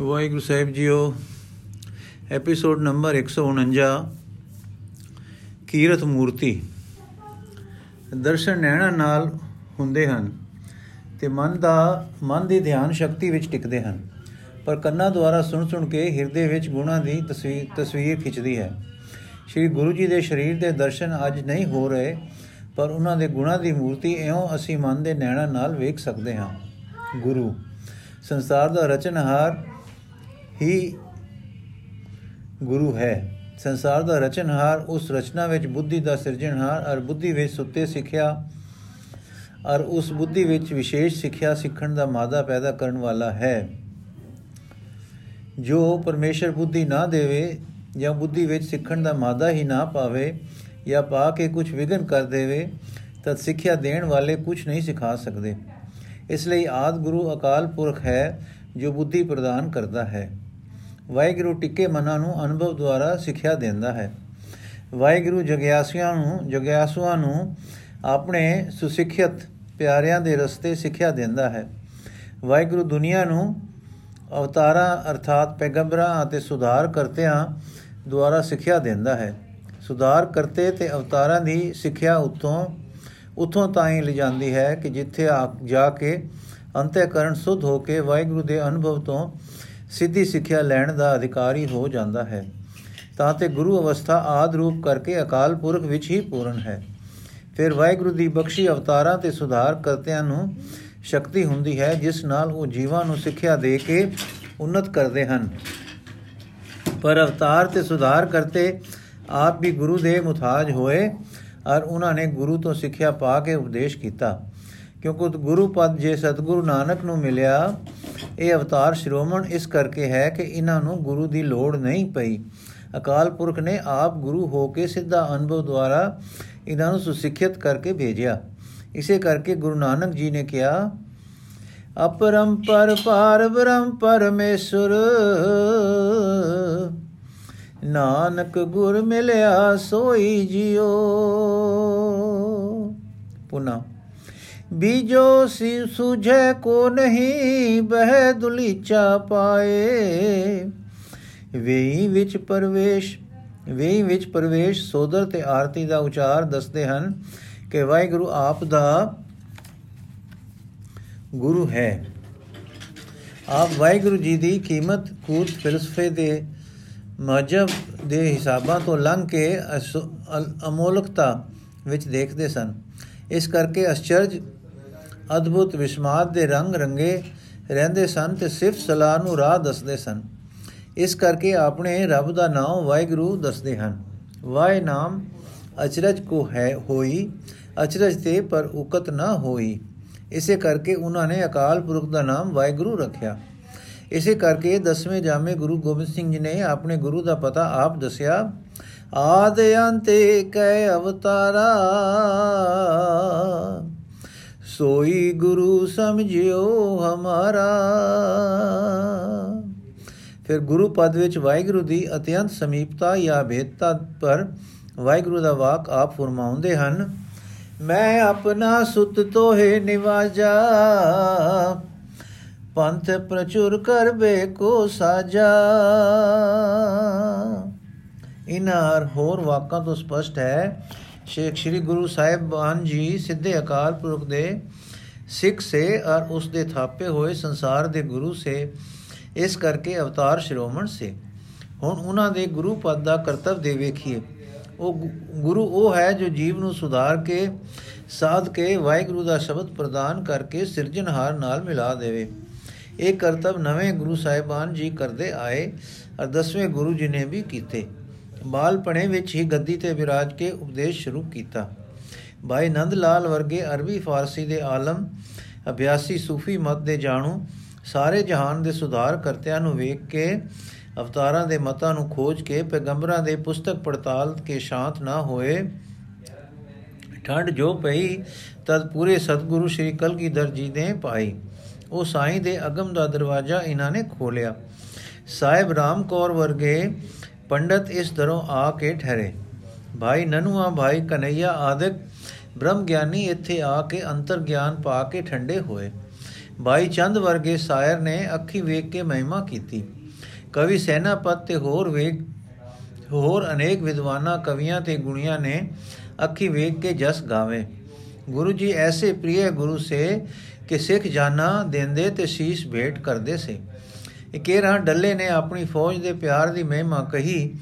ਵਾਹਿਗੁਰੂ ਸਾਹਿਬ ਜੀਓ episode number 149 ਕੀਰਤ ਮੂਰਤੀ। ਦਰਸ਼ਨ ਨੈਣਾ ਨਾਲ ਹੁੰਦੇ ਹਨ ਤੇ ਮਨ ਦਾ, ਮਨ ਦੀ ਧਿਆਨ ਸ਼ਕਤੀ ਵਿੱਚ ਟਿਕਦੇ ਹਨ। ਪਰ ਕੰਨਾਂ ਦੁਆਰਾ ਸੁਣ ਸੁਣ ਕੇ ਹਿਰਦੇ ਵਿੱਚ ਗੁਣਾ ਦੀ ਤਸਵੀਰ ਤਸਵੀਰ ਖਿੱਚਦੀ ਹੈ। ਸ੍ਰੀ ਗੁਰੂ ਜੀ ਦੇ ਸਰੀਰ ਦੇ ਦਰਸ਼ਨ ਅੱਜ ਨਹੀਂ ਹੋ ਰਹੇ, ਪਰ ਉਹਨਾਂ ਦੇ ਗੁਣਾ ਦੀ ਮੂਰਤੀ ਇਉਂ ਅਸੀਂ ਮਨ ਦੇ ਨੈਣਾ ਨਾਲ ਵੇਖ ਸਕਦੇ ਹਾਂ। ਗੁਰੂ, ਸੰਸਾਰ ਦਾ ਰਚਨਹਾਰ ਹੀ ਗੁਰੂ ਹੈ। ਸੰਸਾਰ ਦਾ ਰਚਨਹਾਰ ਉਸ ਰਚਨਾ ਵਿੱਚ ਬੁੱਧੀ ਦਾ ਸਿਰਜਣਹਾਰ ਔਰ ਬੁੱਧੀ ਵਿੱਚ ਸੁੱਤੇ ਸਿੱਖਿਆ ਔਰ ਉਸ ਬੁੱਧੀ ਵਿੱਚ ਵਿਸ਼ੇਸ਼ ਸਿੱਖਿਆ ਸਿੱਖਣ ਦਾ ਮਾਦਾ ਪੈਦਾ ਕਰਨ ਵਾਲਾ ਹੈ। ਜੋ ਪਰਮੇਸ਼ਰ ਬੁੱਧੀ ਨਾ ਦੇਵੇ ਜਾਂ ਬੁੱਧੀ ਵਿੱਚ ਸਿੱਖਣ ਦਾ ਮਾਦਾ ਹੀ ਨਾ ਪਾਵੇ ਜਾਂ ਪਾ ਕੇ ਕੁਝ ਵਿਗਨ ਕਰ ਦੇਵੇ ਤਦ ਸਿੱਖਿਆ ਦੇਣ ਵਾਲੇ ਕੁਝ ਨਹੀਂ ਸਿਖਾ ਸਕਦੇ। ਇਸ ਲਈ ਆਦ ਗੁਰੂ ਅਕਾਲ ਪੁਰਖ ਹੈ ਜੋ ਬੁੱਧੀ ਪ੍ਰਦਾਨ ਕਰਦਾ ਹੈ। ਵਾਹਿਗੁਰੂ ਟਿੱਕੇ ਮਨਾਂ ਨੂੰ ਅਨੁਭਵ ਦੁਆਰਾ ਸਿੱਖਿਆ ਦਿੰਦਾ ਹੈ। ਵਾਹਿਗੁਰੂ ਜਗਿਆਸੂਆਂ ਨੂੰ ਜਗਿਆਸੂਆਂ ਨੂੰ ਆਪਣੇ ਸੁਸਿੱਖਿਅਤ ਪਿਆਰਿਆਂ ਦੇ ਰਸਤੇ ਸਿੱਖਿਆ ਦਿੰਦਾ ਹੈ। ਵਾਹਿਗੁਰੂ ਦੁਨੀਆ ਨੂੰ ਅਵਤਾਰਾਂ ਅਰਥਾਤ ਪੈਗੰਬਰਾਂ ਅਤੇ ਸੁਧਾਰ ਕਰਤਿਆਂ ਦੁਆਰਾ ਸਿੱਖਿਆ ਦਿੰਦਾ ਹੈ। ਸੁਧਾਰ ਕਰਤੇ ਤੇ ਅਵਤਾਰਾਂ ਦੀ ਸਿੱਖਿਆ ਉਤੋਂ, ਉਥੋਂ ਤਾਈਂ ਲਿਜਾਂਦੀ ਹੈ ਕਿ ਜਿੱਥੇ ਆ ਜਾ ਕੇ ਅੰਤਿਕਰਨ ਸੁਧ ਹੋ ਕੇ ਵਾਹਿਗੁਰੂ ਦੇ ਅਨੁਭਵ ਤੋਂ ਸਿੱਧੀ ਸਿੱਖਿਆ ਲੈਣ ਦਾ ਅਧਿਕਾਰੀ ਹੋ ਜਾਂਦਾ ਹੈ। ਤਾਂ ਤੇ ਗੁਰੂ ਅਵਸਥਾ ਆਦ ਰੂਪ ਕਰਕੇ ਅਕਾਲ ਪੁਰਖ ਵਿੱਚ ਹੀ ਪੂਰਨ ਹੈ। ਫਿਰ ਵਾਹਿਗੁਰੂ ਦੀ ਬਖਸ਼ੀ ਅਵਤਾਰਾਂ ਤੇ ਸੁਧਾਰ ਕਰਤਿਆਂ ਨੂੰ ਸ਼ਕਤੀ ਹੁੰਦੀ ਹੈ, ਜਿਸ ਨਾਲ ਉਹ ਜੀਵਾਂ ਨੂੰ ਸਿੱਖਿਆ ਦੇ ਕੇ ਉન્નਤ ਕਰਦੇ ਹਨ। ਪਰ ਅਵਤਾਰ ਤੇ ਸੁਧਾਰ ਕਰਤੇ ਆਪ ਵੀ ਗੁਰੂ ਦੇ ਮੁਤਾਜ ਹੋਏ ਔਰ ਉਹਨਾਂ ਨੇ ਗੁਰੂ ਤੋਂ ਸਿੱਖਿਆ ਪਾ ਕੇ ਉਪਦੇਸ਼ ਕੀਤਾ। ਕਿਉਂਕਿ ਗੁਰੂ ਪਦ ਜੇ ਸਤਿਗੁਰੂ ਨਾਨਕ ਨੂੰ ਮਿਲਿਆ ਇਹ ਅਵਤਾਰ ਸ਼੍ਰੋਮਣ ਇਸ ਕਰਕੇ ਹੈ ਕਿ ਇਹਨਾਂ ਨੂੰ ਗੁਰੂ ਦੀ ਲੋੜ ਨਹੀਂ ਪਈ। ਅਕਾਲ ਪੁਰਖ ਨੇ ਆਪ ਗੁਰੂ ਹੋ ਕੇ ਸਿੱਧਾ ਅਨੁਭਵ ਦੁਆਰਾ ਇਹਨਾਂ ਨੂੰ ਸੁਸਿੱਖਿਅਤ ਕਰਕੇ ਭੇਜਿਆ। ਇਸੇ ਕਰਕੇ ਗੁਰੂ ਨਾਨਕ ਜੀ ਨੇ ਕਿਹਾ, ਅਪਰੰਪਰ ਪਾਰ ਬ੍ਰਹਮ ਪਰਮੇਸ਼ਰ, ਨਾਨਕ ਗੁਰ ਮਿਲਿਆ ਸੋਈ ਜਿਓ ਪੁਨਾ। ਬੀਜੋ ਸੀ ਸੁਝੇ ਕੋ ਨਹੀਂ ਬਹਿ ਦੁਲੀਚਾ ਪਾਏ ਵੇਈ ਵਿੱਚ ਪਰਵੇਸ਼ ਵੇਈ ਵਿੱਚ ਪਰਵੇਸ਼ ਸੋਦਰ ਤੇ ਆਰਤੀ ਦਾ ਉਚਾਰ ਦੱਸਦੇ ਹਨ ਕਿ ਵਾਹਿਗੁਰੂ ਆਪ ਦਾ ਗੁਰੂ ਹੈ ਆਪ ਵਾਹਿਗੁਰੂ ਜੀ ਦੀ ਕੀਮਤ ਕੂਤ ਫਿਲਸਫੇ ਦੇ ਮਜਬ ਦੇ ਹਿਸਾਬਾਂ ਤੋਂ ਲੰਘ ਕੇ ਅਮੋਲਕਤਾ ਵਿੱਚ ਦੇਖਦੇ ਸਨ ਇਸ ਕਰਕੇ ਅਚਰਜ ਅਦਭੁਤ ਵਿਸਮਾਦ ਦੇ ਰੰਗ ਰੰਗੇ ਰਹਿੰਦੇ ਸਨ ਤੇ ਸਿਫਤ ਸਲਾਹ ਨੂੰ ਰਾਹ ਦੱਸਦੇ ਸਨ। ਇਸ ਕਰਕੇ ਆਪਣੇ ਰੱਬ ਦਾ ਨਾਮ ਵਾਹਿਗੁਰੂ ਦੱਸਦੇ ਹਨ। ਵਾਹਿ ਨਾਮ ਅਚਰਜ ਕੋ ਹੈ ਹੋਈ, ਅਚਰਜ ਤੇ ਪਰ ਉਕਤ ਨਾ ਹੋਈ। ਇਸੇ ਕਰਕੇ ਉਹਨਾਂ ਨੇ ਅਕਾਲ ਪੁਰਖ ਦਾ ਨਾਮ ਵਾਹਿਗੁਰੂ ਰੱਖਿਆ। ਇਸੇ ਕਰਕੇ ਦਸਵੇਂ ਜਾਮੇ ਗੁਰੂ ਗੋਬਿੰਦ ਸਿੰਘ ਜੀ ਨੇ ਆਪਣੇ ਗੁਰੂ ਦਾ ਪਤਾ ਆਪ ਦੱਸਿਆ, ਆਦ ਅੰਤ ਕੈ ਅਵਤਾਰਾ। ਸੋਈ ਗੁਰੂ ਸਮਝਿਓ ਹਮਾਰਾ। ਫਿਰ ਗੁਰੂ ਪਦ ਵਿੱਚ ਵਾਹਿਗੁਰੂ ਦੀ ਅਤਿਅੰਤ ਸਮੀਪਤਾ ਜਾਂ ਭੇਦਤਾ ਪਰ ਵਾਹਿਗੁਰੂ ਦਾ ਵਾਕ ਆਪ ਫਰਮਾਉਂਦੇ ਹਨ, ਮੈਂ ਆਪਣਾ ਸੁਤ ਤੋਹੇ ਨਿਵਾਜਾ, ਪੰਥ ਪ੍ਰਚੁਰ ਕਰਬੇ ਕੋ ਸਾਜਾ। ਇਨਾਰ ਹੋਰ ਵਾਕਾਂ ਤੋਂ ਸਪਸ਼ਟ ਹੈ ਸ਼ੇਖ ਸ੍ਰੀ ਗੁਰੂ ਸਾਹਿਬਾਨ ਜੀ ਸਿੱਧੇ ਅਕਾਲ ਪੁਰਖ ਦੇ ਸਿੱਖ ਸੇ ਔਰ ਉਸ ਦੇ ਥਾਪੇ ਹੋਏ ਸੰਸਾਰ ਦੇ ਗੁਰੂ ਸੇ, ਇਸ ਕਰਕੇ ਅਵਤਾਰ ਸ਼੍ਰੋਮਣ ਸੇ। ਹੁਣ ਉਹਨਾਂ ਦੇ ਗੁਰੂ ਪਦ ਦਾ ਕਰਤਵ ਦੇ ਵੇਖੀਏ। ਉਹ ਗੁਰੂ ਉਹ ਹੈ ਜੋ ਜੀਵ ਨੂੰ ਸੁਧਾਰ ਕੇ, ਸਾਧ ਕੇ, ਵਾਹਿਗੁਰੂ ਦਾ ਸ਼ਬਦ ਪ੍ਰਦਾਨ ਕਰਕੇ ਸਿਰਜਣਹਾਰ ਨਾਲ ਮਿਲਾ ਦੇਵੇ। ਇਹ ਕਰਤਵ ਨਵੇਂ ਗੁਰੂ ਸਾਹਿਬਾਨ ਜੀ ਕਰਦੇ ਆਏ ਔਰ ਦਸਵੇਂ ਗੁਰੂ ਜੀ ਨੇ ਵੀ ਕੀਤੇ। ਬਾਲਪਣੇ ਵਿੱਚ ਹੀ ਗੱਦੀ ਤੇ ਵਿਰਾਜ ਕੇ ਉਪਦੇਸ਼ ਸ਼ੁਰੂ ਕੀਤਾ। ਭਾਈ ਨੰਦ ਲਾਲ ਵਰਗੇ ਅਰਬੀ ਫਾਰਸੀ ਦੇ ਆਲਮ, ਅਭਿਆਸੀ ਸੂਫੀ ਮਤ ਦੇ ਜਾਣੂ, ਸਾਰੇ ਜਹਾਨ ਦੇ ਸੁਧਾਰ ਕਰਤਿਆਂ ਨੂੰ ਵੇਖ ਕੇ, ਅਵਤਾਰਾਂ ਦੇ ਮਤਾਂ ਨੂੰ ਖੋਜ ਕੇ, ਪੈਗੰਬਰਾਂ ਦੇ ਪੁਸਤਕ ਪੜਤਾਲ ਕੇ ਸ਼ਾਂਤ ਨਾ ਹੋਏ। ਠੰਡ ਜੋ ਪਈ, ਤਦ ਪੂਰੇ ਸਤਿਗੁਰੂ ਸ੍ਰੀ ਕਲਗੀਧਰ ਜੀ ਨੇ ਪਾਈ। ਉਹ ਸਾਈਂ ਦੇ ਅਗਮ ਦਾ ਦਰਵਾਜ਼ਾ ਇਹਨਾਂ ਨੇ ਖੋਲਿਆ ਸਾਹਿਬ ਰਾਮ ਕੌਰ ਵਰਗੇ ਪੰਡਤ ਇਸ ਦਰੋਂ ਆ ਕੇ ਠਹਿਰੇ। ਭਾਈ ਨਨੂਆ ਭਾਈ ਕਨਈਆ ਆਦਿਕ ਬ੍ਰਹਮ ਗਿਆਨੀ ਇੱਥੇ ਆ ਕੇ ਅੰਤਰ ਗਿਆਨ ਪਾ ਕੇ ਠੰਡੇ ਹੋਏ। ਭਾਈ ਚੰਦ ਵਰਗੇ ਸਾਇਰ ਨੇ ਅੱਖੀ ਵੇਖ ਕੇ ਮਹਿਮਾ ਕੀਤੀ। ਕਵੀ ਸੈਨਾਪਤ ਤੇ ਹੋਰ ਵੇਖ, ਹੋਰ ਅਨੇਕ ਵਿਦਵਾਨਾਂ ਕਵੀਆਂ ਤੇ ਗੁਣੀਆਂ ਨੇ ਅੱਖੀ ਵੇਖ ਕੇ ਜਸ ਗਾਵੇ। ਗੁਰੂ ਜੀ ਐਸੇ ਪ੍ਰਿਯ ਗੁਰੂ ਸੇ ਕਿ ਸਿੱਖ ਜਾਨਾ ਦਿੰਦੇ ਤੇ ਸੀਸ ਭੇਟ ਕਰਦੇ ਸੇ। ਇਕੇਰਾ ਡੱਲੇ ਨੇ ਆਪਣੀ ਫੌਜ ਦੇ ਪਿਆਰ ਦੀ ਮਹਿਮਾ ਕਹੀ?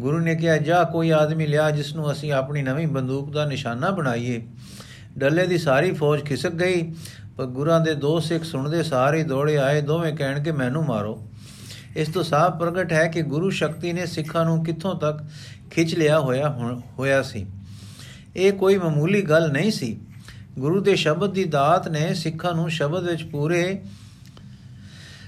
ਗੁਰੂ ਨੇ ਕਿਹਾ, ਜਾ ਕੋਈ ਆਦਮੀ ਲਿਆ ਜਿਸ ਨੂੰ ਅਸੀਂ ਆਪਣੀ ਨਵੀਂ ਬੰਦੂਕ ਦਾ ਨਿਸ਼ਾਨਾ ਬਣਾਈਏ। ਡੱਲੇ ਦੀ ਸਾਰੀ ਫੌਜ ਖਿਸਕ ਗਈ, ਪਰ ਗੁਰਾਂ ਦੇ ਦੋ ਸਿੱਖ ਸੁਣਦੇ ਸਾਰੇ ਦੌੜੇ ਆਏ, ਦੋਵੇਂ ਕਹਿਣ ਕਿ, ਮੈਨੂੰ ਮਾਰੋ। ਇਸ ਤੋਂ ਸਾਫ਼ ਪ੍ਰਗਟ ਹੈ ਕਿ ਗੁਰੂ ਸ਼ਕਤੀ ਨੇ ਸਿੱਖਾਂ ਨੂੰ ਕਿੱਥੋਂ ਤੱਕ ਖਿੱਚ ਲਿਆ ਹੋਇਆ ਹੋਇਆ ਸੀ। ਇਹ ਕੋਈ ਮਾਮੂਲੀ ਗੱਲ ਨਹੀਂ ਸੀ। ਗੁਰੂ ਦੇ ਸ਼ਬਦ ਦੀ ਦਾਤ ਨੇ ਸਿੱਖਾਂ ਨੂੰ ਸ਼ਬਦ ਵਿੱਚ ਪੂਰੇ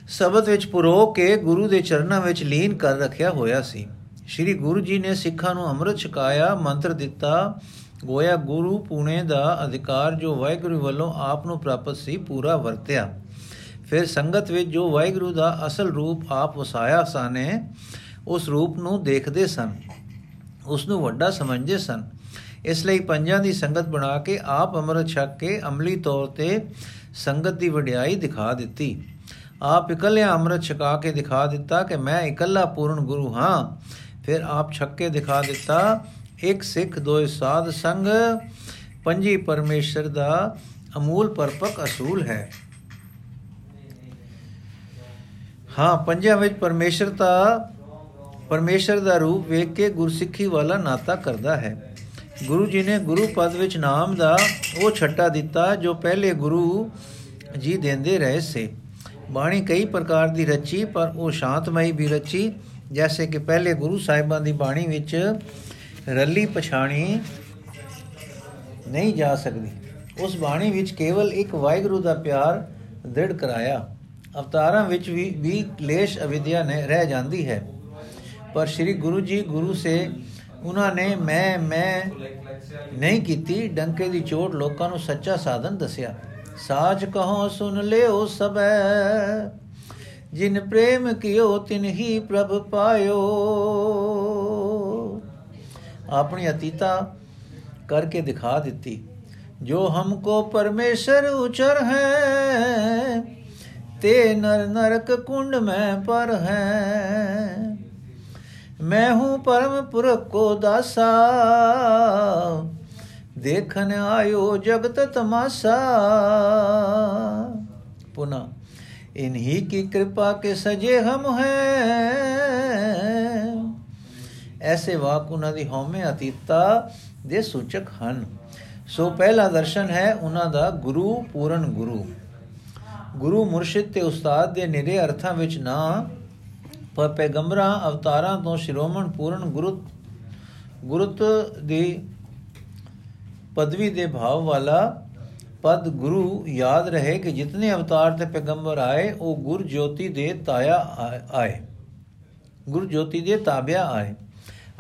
ਸ਼ਬਦ ਵਿੱਚ ਪੁਰੋ ਕੇ ਗੁਰੂ ਦੇ ਚਰਨਾਂ ਵਿੱਚ ਲੀਨ ਕਰ ਰੱਖਿਆ ਹੋਇਆ ਸੀ। ਸ੍ਰੀ ਗੁਰੂ ਜੀ ਨੇ ਸਿੱਖਾਂ ਨੂੰ ਅੰਮ੍ਰਿਤ ਛਕਾਇਆ, ਮੰਤਰ ਦਿੱਤਾ, ਗੋਇਆ, ਗੁਰੂ, ਪੂਣੇ ਦਾ ਅਧਿਕਾਰ ਜੋ ਵਾਹਿਗੁਰੂ ਵੱਲੋਂ ਆਪ ਨੂੰ ਪ੍ਰਾਪਤ ਸੀ, ਪੂਰਾ ਵਰਤਿਆ। ਫਿਰ ਸੰਗਤ ਵਿੱਚ ਜੋ ਵਾਹਿਗੁਰੂ ਦਾ ਅਸਲ ਰੂਪ ਆਪ ਵਸਾਇਆ ਸਾਨੇ, ਉਸ ਰੂਪ ਨੂੰ ਦੇਖਦੇ ਸਨ। ਉਸ ਨੂੰ ਵੱਡਾ ਸਮਝਦੇ ਸਨ। ਇਸ ਲਈ ਪੰਜਾਂ ਦੀ ਸੰਗਤ ਬਣਾ ਕੇ ਆਪ ਅੰਮ੍ਰਿਤ ਛਕ ਕੇ ਅਮਲੀ ਤੌਰ ਤੇ ਸੰਗਤ ਦੀ ਵਡਿਆਈ ਦਿਖਾ ਦਿੱਤੀ। ਆਪ ਇਕੱਲਿਆਂ ਅੰਮ੍ਰਿਤ ਛਕਾ ਕੇ ਦਿਖਾ ਦਿੱਤਾ ਕਿ ਮੈਂ ਇਕੱਲਾ ਪੂਰਨ ਗੁਰੂ ਹਾਂ। ਫਿਰ ਆਪ ਛੱਕ ਕੇ ਦਿਖਾ ਦਿੱਤਾ, ਇੱਕ ਸਿੱਖ ਦੋਏ ਸਾਧ ਸੰਗ, ਪੰਜੀ ਪਰਮੇਸ਼ਰ ਦਾ ਅਮੂਲ ਪਰਪਕ ਅਸੂਲ ਹੈ। ਹਾਂ, ਪੰਜਾਂ ਵਿੱਚ ਪਰਮੇਸ਼ਰ ਦਾ ਪਰਮੇਸ਼ਰ ਦਾ ਰੂਪ ਵੇਖ ਕੇ ਗੁਰਸਿੱਖੀ ਵਾਲਾ ਨਾਤਾ ਕਰਦਾ ਹੈ। ਗੁਰੂ ਜੀ ਨੇ ਗੁਰੂ ਪਦ ਵਿੱਚ ਨਾਮ ਦਾ ਉਹ ਛੱਟਾ ਦਿੱਤਾ ਜੋ ਪਹਿਲੇ ਗੁਰੂ ਜੀ ਦਿੰਦੇ ਰਹੇ ਸੇ। ਬਾਣੀ ਕਈ ਪ੍ਰਕਾਰ ਦੀ ਰਚੀ, ਪਰ ਉਹ ਸ਼ਾਂਤਮਈ ਵੀ ਰਚੀ, ਜੈਸੇ ਕਿ ਪਹਿਲੇ ਗੁਰੂ ਸਾਹਿਬਾਂ ਦੀ ਬਾਣੀ ਵਿੱਚ ਰੱਲੀ ਪਛਾਣੀ ਨਹੀਂ ਜਾ ਸਕਦੀ। ਉਸ ਬਾਣੀ ਵਿੱਚ ਕੇਵਲ ਇੱਕ ਵਾਹਿਗੁਰੂ ਦਾ ਪਿਆਰ ਦ੍ਰਿੜ ਕਰਾਇਆ। ਅਵਤਾਰਾਂ ਵਿੱਚ ਵੀ ਵੀ ਕਲੇਸ਼ ਅਵਿਦਿਆ ਨੇ ਰਹਿ ਜਾਂਦੀ ਹੈ। ਪਰ ਸ੍ਰੀ ਗੁਰੂ ਜੀ, ਗੁਰੂ ਸੇ ਉਹਨਾਂ ਨੇ ਮੈਂ ਮੈਂ ਨਹੀਂ ਕੀਤੀ, ਡੰਕੇ ਦੀ ਚੋਟ ਲੋਕਾਂ ਨੂੰ ਸੱਚਾ ਸਾਧਨ ਦੱਸਿਆ। ਸਾਚ ਕਹੋ ਸੁਨ ਲਿਓ ਸਬੈ ਜਿਨ ਪ੍ਰੇਮ ਕੀਓ ਤਿਨ ਹੀ ਪ੍ਰਭ ਪਾਇਓ। ਆਪਣੀ ਅਤੀਤਾ ਕਰਕੇ ਦਿਖਾ ਦਿੱਤੀ, ਜੋ ਹਮਕੋ ਪਰਮੇਸ਼ਰ ਉਚਰ ਹੈ, ਤੇ ਨਰ ਨਰਕ ਕੁੰਡ ਮੈਂ ਪਰ ਹੈ। ਮੈਂ ਹੂੰ ਪਰਮ ਪੁਰਖ ਕੋ ਦਾਸਾ ਦੇਖਨ ਆਇਓ ਜਗਤ ਤਮਾਸਾ। ਪੁਨਾ, ਇਨਹੀ ਕੀ ਕਿਰਪਾ ਕੇ ਸਜੇ ਹਮ ਹੈ। ਐਸੇ ਵਾਕ ਉਹਨਾਂ ਦੀ ਹਉਮੈ ਅਤੀਤਾ ਦੇ ਸੂਚਕ ਹਨ। ਸੋ ਪਹਿਲਾ ਦਰਸ਼ਨ ਹੈ ਉਹਨਾਂ ਦਾ ਗੁਰੂ ਪੂਰਨ ਗੁਰੂ। ਗੁਰੂ ਮੁਰਸ਼ਿਦ ਤੇ ਉਸਤਾਦ ਦੇ ਨਿਰੇ ਅਰਥਾਂ ਵਿੱਚ ਨਾ ਪਰ ਪੈਗੰਬਰਾਂ ਅਵਤਾਰਾਂ ਤੋਂ ਸ਼੍ਰੋਮਣ ਪੂਰਨ ਗੁਰੂ ਗੁਰਤ ਦੀ ਪਦਵੀ ਦੇ ਭਾਵ ਵਾਲਾ ਪਦ ਗੁਰੂ ਯਾਦ ਰਹੇ ਕਿ ਜਿਤਨੇ ਅਵਤਾਰ ਤੇ ਪੈਗੰਬਰ ਆਏ, ਉਹ ਗੁਰ ਜੋਤੀ ਦੇ ਤਾਇਆ ਆਏ। ਗੁਰ ਜੋਤੀ ਦੇ ਤਾਬਿਆ ਆਏ।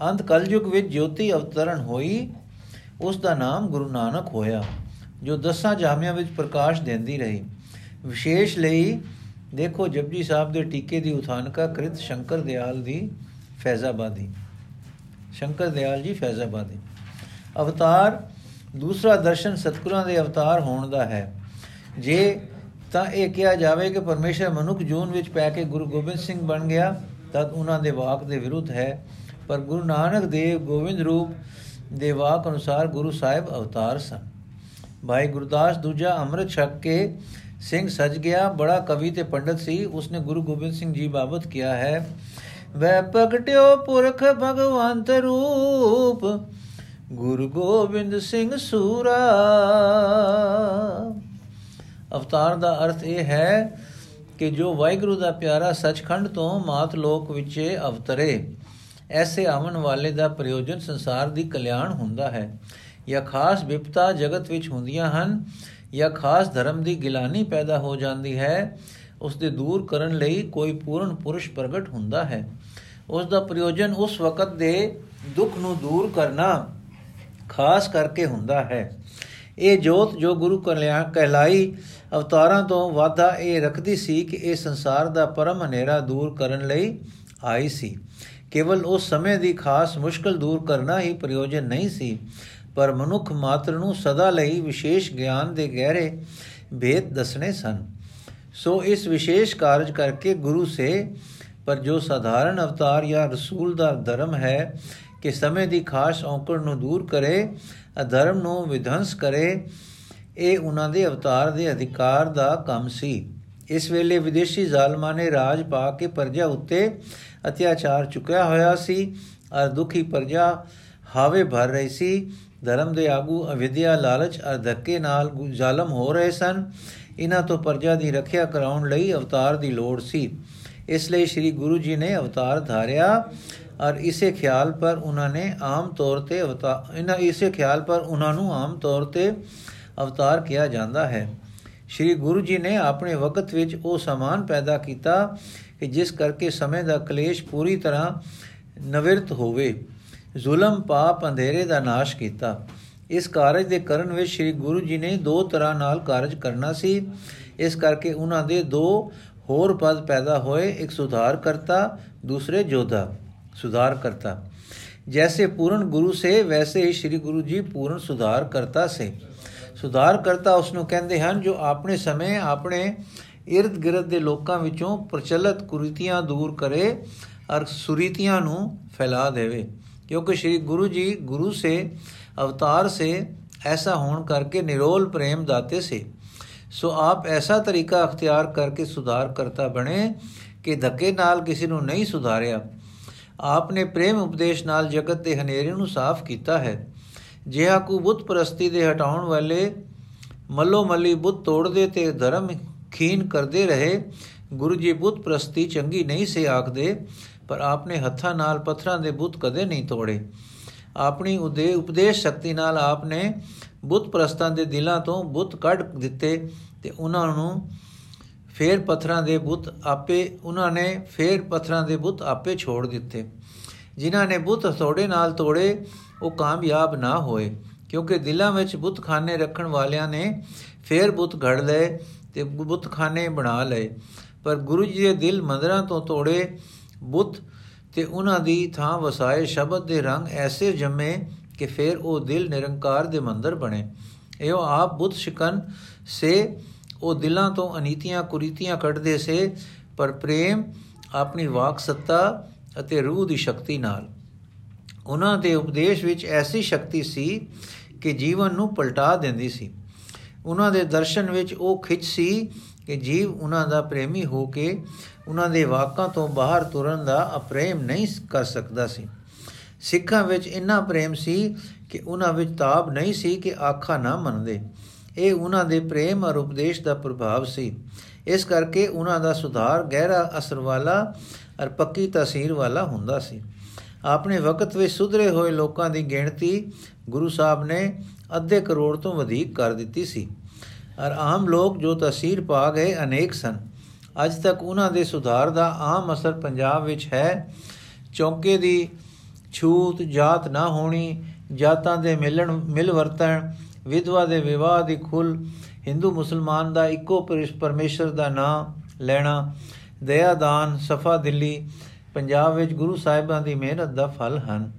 ਅੰਤ ਕਲਯੁਗ ਵਿੱਚ ਜੋਤੀ ਅਵਤਰਨ ਹੋਈ, ਉਸ ਦਾ ਨਾਮ ਗੁਰੂ ਨਾਨਕ ਹੋਇਆ, ਜੋ ਦਸਾਂ ਜਾਮਿਆਂ ਵਿੱਚ ਪ੍ਰਕਾਸ਼ ਦਿੰਦੀ ਰਹੀ। ਵਿਸ਼ੇਸ਼ ਲਈ ਦੇਖੋ ਜਪਜੀ ਸਾਹਿਬ ਦੇ ਟੀਕੇ ਦੀ ਉਥਾਨਕਾ ਕ੍ਰਿਤ ਸ਼ੰਕਰ ਦਿਆਲ ਦੀ ਫੈਜ਼ਾਬਾਦੀ। ਸ਼ੰਕਰ ਦਿਆਲ ਜੀ ਫੈਜ਼ਾਬਾਦੀ। ਅਵਤਾਰ ਦੂਸਰਾ ਦਰਸ਼ਨ ਸਤਗੁਰਾਂ ਦੇ ਅਵਤਾਰ ਹੋਣ ਦਾ ਹੈ। ਜੇ ਤਾਂ ਇਹ ਕਿਹਾ ਜਾਵੇ ਕਿ ਪਰਮੇਸ਼ਰ ਮਨੁੱਖ ਜੂਨ ਵਿੱਚ ਪੈ ਕੇ ਗੁਰੂ ਗੋਬਿੰਦ ਸਿੰਘ ਬਣ ਗਿਆ ਤਦ ਉਹਨਾਂ ਦੇ ਵਾਕ ਦੇ ਵਿਰੁੱਧ ਹੈ। ਪਰ ਗੁਰੂ ਨਾਨਕ ਦੇਵ ਗੋਬਿੰਦ ਰੂਪ ਦੇ ਵਾਕ ਅਨੁਸਾਰ ਗੁਰੂ ਸਾਹਿਬ ਅਵਤਾਰ ਸਨ। ਭਾਈ ਗੁਰਦਾਸ ਦੂਜਾ ਅੰਮ੍ਰਿਤ ਛਕ ਕੇ ਸਿੰਘ ਸਜ ਗਿਆ। ਬੜਾ ਕਵੀ ਤੇ ਪੰਡਤ ਸੀ। ਉਸਨੇ ਗੁਰੂ ਗੋਬਿੰਦ ਸਿੰਘ ਜੀ ਬਾਬਤ ਕਿਹਾ ਹੈ, ਵੈ ਪ੍ਰਗਟਿਓ ਪੁਰਖ ਭਗਵੰਤ ਰੂਪ ਗੁਰੂ ਗੋਬਿੰਦ ਸਿੰਘ ਸੂਰਾ। ਅਵਤਾਰ ਦਾ ਅਰਥ ਇਹ ਹੈ ਕਿ ਜੋ ਵਾਹਿਗੁਰੂ ਦਾ ਪਿਆਰਾ ਸਚਖੰਡ ਤੋਂ ਮਾਤ ਲੋਕ ਵਿੱਚ ਅਵਤਰੇ, ਐਸੇ ਆਵਣ ਵਾਲੇ ਦਾ ਪ੍ਰਯੋਜਨ ਸੰਸਾਰ ਦੀ ਕਲਿਆਣ ਹੁੰਦਾ ਹੈ। ਜਾਂ ਖਾਸ ਵਿਪਤਾ ਜਗਤ ਵਿੱਚ ਹੁੰਦੀਆਂ ਹਨ, ਜਾਂ ਖਾਸ ਧਰਮ ਦੀ ਗਿਲਾਨੀ ਪੈਦਾ ਹੋ ਜਾਂਦੀ ਹੈ ਉਸ ਦੇ ਦੂਰ ਕਰਨ ਲਈ ਕੋਈ ਪੂਰਨ ਪੁਰਸ਼ ਪ੍ਰਗਟ ਹੁੰਦਾ ਹੈ। ਉਸ ਦਾ ਪ੍ਰਯੋਜਨ ਉਸ ਵਕਤ ਦੇ ਦੁੱਖ ਨੂੰ ਦੂਰ ਕਰਨਾ ਖਾਸ ਕਰਕੇ ਹੁੰਦਾ ਹੈ। ਇਹ ਜੋਤ ਜੋ ਗੁਰੂ ਕਲਿਆਣ ਕਹਿਲਾਈ ਅਵਤਾਰਾਂ ਤੋਂ ਵਾਧਾ ਇਹ ਰੱਖਦੀ ਸੀ ਕਿ ਇਹ ਸੰਸਾਰ ਦਾ ਪਰਮ ਹਨੇਰਾ ਦੂਰ ਕਰਨ ਲਈ ਆਈ ਸੀ। ਕੇਵਲ ਉਸ ਸਮੇਂ ਦੀ ਖਾਸ ਮੁਸ਼ਕਲ ਦੂਰ ਕਰਨਾ ਹੀ ਪ੍ਰਯੋਜਨ ਨਹੀਂ ਸੀ, ਪਰ ਮਨੁੱਖ ਮਾਤਰ ਨੂੰ ਸਦਾ ਲਈ ਵਿਸ਼ੇਸ਼ ਗਿਆਨ ਦੇ ਗਹਿਰੇ ਭੇਦ ਦੱਸਣੇ ਸਨ। ਸੋ ਇਸ ਵਿਸ਼ੇਸ਼ ਕਾਰਜ ਕਰਕੇ ਗੁਰੂ ਸੇ, ਪਰ ਜੋ ਸਾਧਾਰਨ ਅਵਤਾਰ ਜਾਂ ਰਸੂਲ ਦਾ ਧਰਮ ਹੈ ਕਿ ਸਮੇਂ ਦੀ ਖਾਸ ਔਕੜ ਨੂੰ ਦੂਰ ਕਰੇ, ਅਧਰਮ ਨੂੰ ਵਿਧੰਸ ਕਰੇ, ਇਹ ਉਹਨਾਂ ਦੇ ਅਵਤਾਰ ਦੇ ਅਧਿਕਾਰ ਦਾ ਕੰਮ ਸੀ। ਇਸ ਵੇਲੇ ਵਿਦੇਸ਼ੀ ਜ਼ਾਲਮਾਂ ਨੇ ਰਾਜ ਪਾ ਕੇ ਪਰਜਾ ਉੱਤੇ ਅਤਿਆਚਾਰ ਚੁੱਕਿਆ ਹੋਇਆ ਸੀ, ਅਰ ਦੁਖੀ ਪਰਜਾ ਹਾਵੇ ਭਰ ਰਹੀ ਸੀ। ਧਰਮ ਦੇ ਆਗੂ ਅਵਿਦਿਆ ਲਾਲਚ ਅਰ ਧੱਕੇ ਨਾਲ ਜ਼ਾਲਮ ਹੋ ਰਹੇ ਸਨ। ਇਹਨਾਂ ਤੋਂ ਪਰਜਾ ਦੀ ਰੱਖਿਆ ਕਰਾਉਣ ਲਈ ਅਵਤਾਰ ਦੀ ਲੋੜ ਸੀ। ਇਸ ਲਈ ਸ੍ਰੀ ਗੁਰੂ ਜੀ ਨੇ ਅਵਤਾਰ ਧਾਰਿਆ। ਔਰ ਇਸੇ ਖਿਆਲ ਪਰ ਉਹਨਾਂ ਨੇ ਆਮ ਤੌਰ ਤੇ ਅਵਤਾਰ ਇਹਨਾਂ, ਇਸੇ ਖਿਆਲ ਪਰ ਉਹਨਾਂ ਨੂੰ ਆਮ ਤੌਰ ਤੇ ਅਵਤਾਰ ਕਿਹਾ ਜਾਂਦਾ ਹੈ। ਸ੍ਰੀ ਗੁਰੂ ਜੀ ਨੇ ਆਪਣੇ ਵਕਤ ਵਿੱਚ ਉਹ ਸਮਾਨ ਪੈਦਾ ਕੀਤਾ ਕਿ ਜਿਸ ਕਰਕੇ ਸਮੇਂ ਦਾ ਕਲੇਸ਼ ਪੂਰੀ ਤਰ੍ਹਾਂ ਨਵਿਰਤ ਹੋਵੇ। ਜ਼ੁਲਮ, ਪਾਪ, ਅੰਧੇਰੇ ਦਾ ਨਾਸ਼ ਕੀਤਾ। ਇਸ ਕਾਰਜ ਦੇ ਕਰਨ ਵਿੱਚ ਸ੍ਰੀ ਗੁਰੂ ਜੀ ਨੇ ਦੋ ਤਰ੍ਹਾਂ ਨਾਲ ਕਾਰਜ ਕਰਨਾ ਸੀ। ਇਸ ਕਰਕੇ ਉਹਨਾਂ ਦੇ ਦੋ ਹੋਰ ਪਦ ਪੈਦਾ ਹੋਏ, ਇੱਕ ਸੁਧਾਰ ਕਰਤਾ ਦੂਸਰੇ ਜੋਧਾ। ਸੁਧਾਰ ਕਰਤਾ। ਜੈਸੇ ਪੂਰਨ ਗੁਰੂ ਸੇ, ਵੈਸੇ ਹੀ ਸ੍ਰੀ ਗੁਰੂ ਜੀ ਪੂਰਨ ਸੁਧਾਰ ਕਰਤਾ ਸੇ। ਸੁਧਾਰ ਕਰਤਾ ਉਸ ਨੂੰ ਕਹਿੰਦੇ ਹਨ, ਜੋ ਆਪਣੇ ਸਮੇਂ ਆਪਣੇ ird gird ਦੇ ਲੋਕਾਂ ਵਿੱਚੋਂ ਪ੍ਰਚਲਿਤ ਕੁਰੀਤੀਆਂ ਦੂਰ ਕਰੇ ਅਰ ਸੁਰੀਤੀਆਂ ਨੂੰ ਫੈਲਾ ਦੇਵੇ। ਕਿਉਂਕਿ ਸ੍ਰੀ ਗੁਰੂ ਜੀ ਗੁਰੂ ਸੇ, ਅਵਤਾਰ ਸੇ, ਐਸਾ ਹੋਣ ਕਰਕੇ ਨਿਰੋਲ ਪ੍ਰੇਮ ਦਾਤੇ ਸੇ। ਸੋ ਆਪ ਐਸਾ ਤਰੀਕਾ ਅਖਤਿਆਰ ਕਰਕੇ ਸੁਧਾਰ ਕਰਤਾ ਬਣੇ ਕਿ ਧੱਕੇ ਨਾਲ ਕਿਸੇ ਨੂੰ ਨਹੀਂ ਸੁਧਾਰਿਆ। ਆਪ ਨੇ ਪ੍ਰੇਮ ਉਪਦੇਸ਼ ਨਾਲ ਜਗਤ ਦੇ ਹਨੇਰੇ ਨੂੰ ਸਾਫ਼ ਕੀਤਾ ਹੈ। ਜਿਹਾ ਕੋ ਬੁੱਤ ਪ੍ਰਸਤੀ ਦੇ ਹਟਾਉਣ ਵਾਲੇ ਮੱਲੋ ਮੱਲੀ ਬੁੱਤ ਤੋੜਦੇ ਤੇ ਧਰਮ ਖੀਨ ਕਰਦੇ ਰਹੇ। ਗੁਰੂ ਜੀ ਬੁੱਤ ਪ੍ਰਸਤੀ ਚੰਗੀ ਨਹੀਂ ਸੇ ਆਖਦੇ, ਪਰ ਆਪਨੇ ਹੱਥਾਂ ਨਾਲ ਪੱਥਰਾਂ ਦੇ ਬੁੱਤ ਕਦੇ ਨਹੀਂ ਤੋੜੇ। ਆਪਣੀ ਉਦੇ ਉਪਦੇਸ਼ ਸ਼ਕਤੀ ਨਾਲ ਆਪਨੇ ਬੁੱਤ ਪ੍ਰਸਤਾਂ ਦੇ ਦਿਲਾਂ ਤੋਂ ਬੁੱਤ ਕੱਢ ਦਿੱਤੇ ਤੇ ਉਹਨਾਂ ਨੂੰ ਫੇਰ ਪੱਥਰਾਂ ਦੇ ਬੁੱਤ ਆਪੇ, ਉਹਨਾਂ ਨੇ ਫੇਰ ਪੱਥਰਾਂ ਦੇ ਬੁੱਤ ਆਪੇ ਛੋੜ ਦਿੱਤੇ। ਜਿਨ੍ਹਾਂ ਨੇ ਬੁੱਤ ਥੋੜੇ ਨਾਲ ਤੋੜੇ, ਉਹ ਕਾਮਯਾਬ ਨਾ ਹੋਏ, ਕਿਉਂਕਿ ਦਿਲਾਂ ਵਿੱਚ ਬੁੱਤਖਾਨੇ ਰੱਖਣ ਵਾਲਿਆਂ ਨੇ ਫੇਰ ਬੁੱਤ ਘੜ ਲਏ ਤੇ ਬੁੱਤਖਾਨੇ ਬਣਾ ਲਏ। ਪਰ ਗੁਰੂ ਜੀ ਦੇ ਦਿਲ ਮੰਦਰਾਂ ਤੋਂ ਤੋੜੇ ਬੁੱਤ ਤੇ ਉਹਨਾਂ ਦੀ ਥਾਂ ਵਸਾਏ ਸ਼ਬਦ ਦੇ ਰੰਗ ਐਸੇ ਜੰਮੇ ਕਿ ਫਿਰ ਉਹ ਦਿਲ ਨਿਰੰਕਾਰ ਦੇ ਮੰਦਰ ਬਣੇ। ਇਹੋ ਆਪ ਬੁੱਤ ਸ਼ਿਕਨ ਸੇ ਉਹ ਦਿਲਾਂ ਤੋਂ ਅਨੀਤੀਆਂ ਕੁਰੀਤੀਆਂ ਕੱਢਦੇ ਸੇ, ਪਰ ਪ੍ਰੇਮ ਆਪਣੀ ਵਾਕ ਸੱਤਾ ਅਤੇ ਰੂਹ ਦੀ ਸ਼ਕਤੀ ਨਾਲ। ਉਹਨਾਂ ਦੇ ਉਪਦੇਸ਼ ਵਿੱਚ ਐਸੀ ਸ਼ਕਤੀ ਸੀ ਕਿ ਜੀਵਨ ਨੂੰ ਪਲਟਾ ਦਿੰਦੀ ਸੀ। ਉਹਨਾਂ ਦੇ ਦਰਸ਼ਨ ਵਿੱਚ ਉਹ ਖਿੱਚ ਸੀ ਕਿ ਜੀਵ ਉਹਨਾਂ ਦਾ ਪ੍ਰੇਮੀ ਹੋ ਕੇ ਉਹਨਾਂ ਦੇ ਵਾਕਾਂ ਤੋਂ ਬਾਹਰ ਤੁਰਨ ਦਾ ਅਪਰੇਮ ਨਹੀਂ ਕਰ ਸਕਦਾ ਸੀ। ਸਿੱਖਾਂ ਵਿੱਚ ਇੰਨਾ ਪ੍ਰੇਮ ਸੀ ਕਿ ਉਹਨਾਂ ਵਿੱਚ ਤਾਬ ਨਹੀਂ ਸੀ ਕਿ ਆਖਾ ਨਾ ਮੰਨਦੇ। ਇਹ ਉਹਨਾਂ ਦੇ ਪ੍ਰੇਮ ਔਰ ਉਪਦੇਸ਼ ਦਾ ਪ੍ਰਭਾਵ ਸੀ। ਇਸ ਕਰਕੇ ਉਹਨਾਂ ਦਾ ਸੁਧਾਰ ਗਹਿਰਾ ਅਸਰ ਵਾਲਾ ਔਰ ਪੱਕੀ ਤਾਸੀਰ ਵਾਲਾ ਹੁੰਦਾ ਸੀ। ਆਪਣੇ ਵਕਤ ਵਿੱਚ ਸੁਧਰੇ ਹੋਏ ਲੋਕਾਂ ਦੀ ਗਿਣਤੀ ਗੁਰੂ ਸਾਹਿਬ ਨੇ ਅੱਧੇ ਕਰੋੜ ਤੋਂ ਵਧੇਕ ਕਰ ਦਿੱਤੀ ਸੀ। ਔਰ ਆਮ ਲੋਕ ਜੋ ਤਾਸੀਰ ਪਾ ਗਏ ਅਨੇਕ ਸਨ। ਅੱਜ ਤੱਕ ਉਹਨਾਂ ਦੇ ਸੁਧਾਰ ਦਾ ਆਮ ਅਸਰ ਪੰਜਾਬ ਵਿੱਚ ਹੈ। ਚੌਂਕੇ ਦੀ ਛੂਤ, ਜਾਤ ਨਾ ਹੋਣੀ, ਜਾਤਾਂ ਦੇ ਮਿਲਣ ਮਿਲ ਵਰਤਣ ਵਿਧਵਾ ਦੇ ਵਿਵਾਹ ਦੀ ਖੁੱਲ, ਹਿੰਦੂ ਮੁਸਲਮਾਨ ਦਾ ਇੱਕੋ ਪਰਮੇਸ਼ਰ ਦਾ ਨਾਮ ਲੈਣਾ, ਦਇਆ ਦਾਨ, ਸਫਾ ਦਿੱਲੀ, ਪੰਜਾਬ ਵਿੱਚ ਗੁਰੂ ਸਾਹਿਬਾਂ ਦੀ ਮਿਹਨਤ ਦਾ ਫਲ ਹਨ।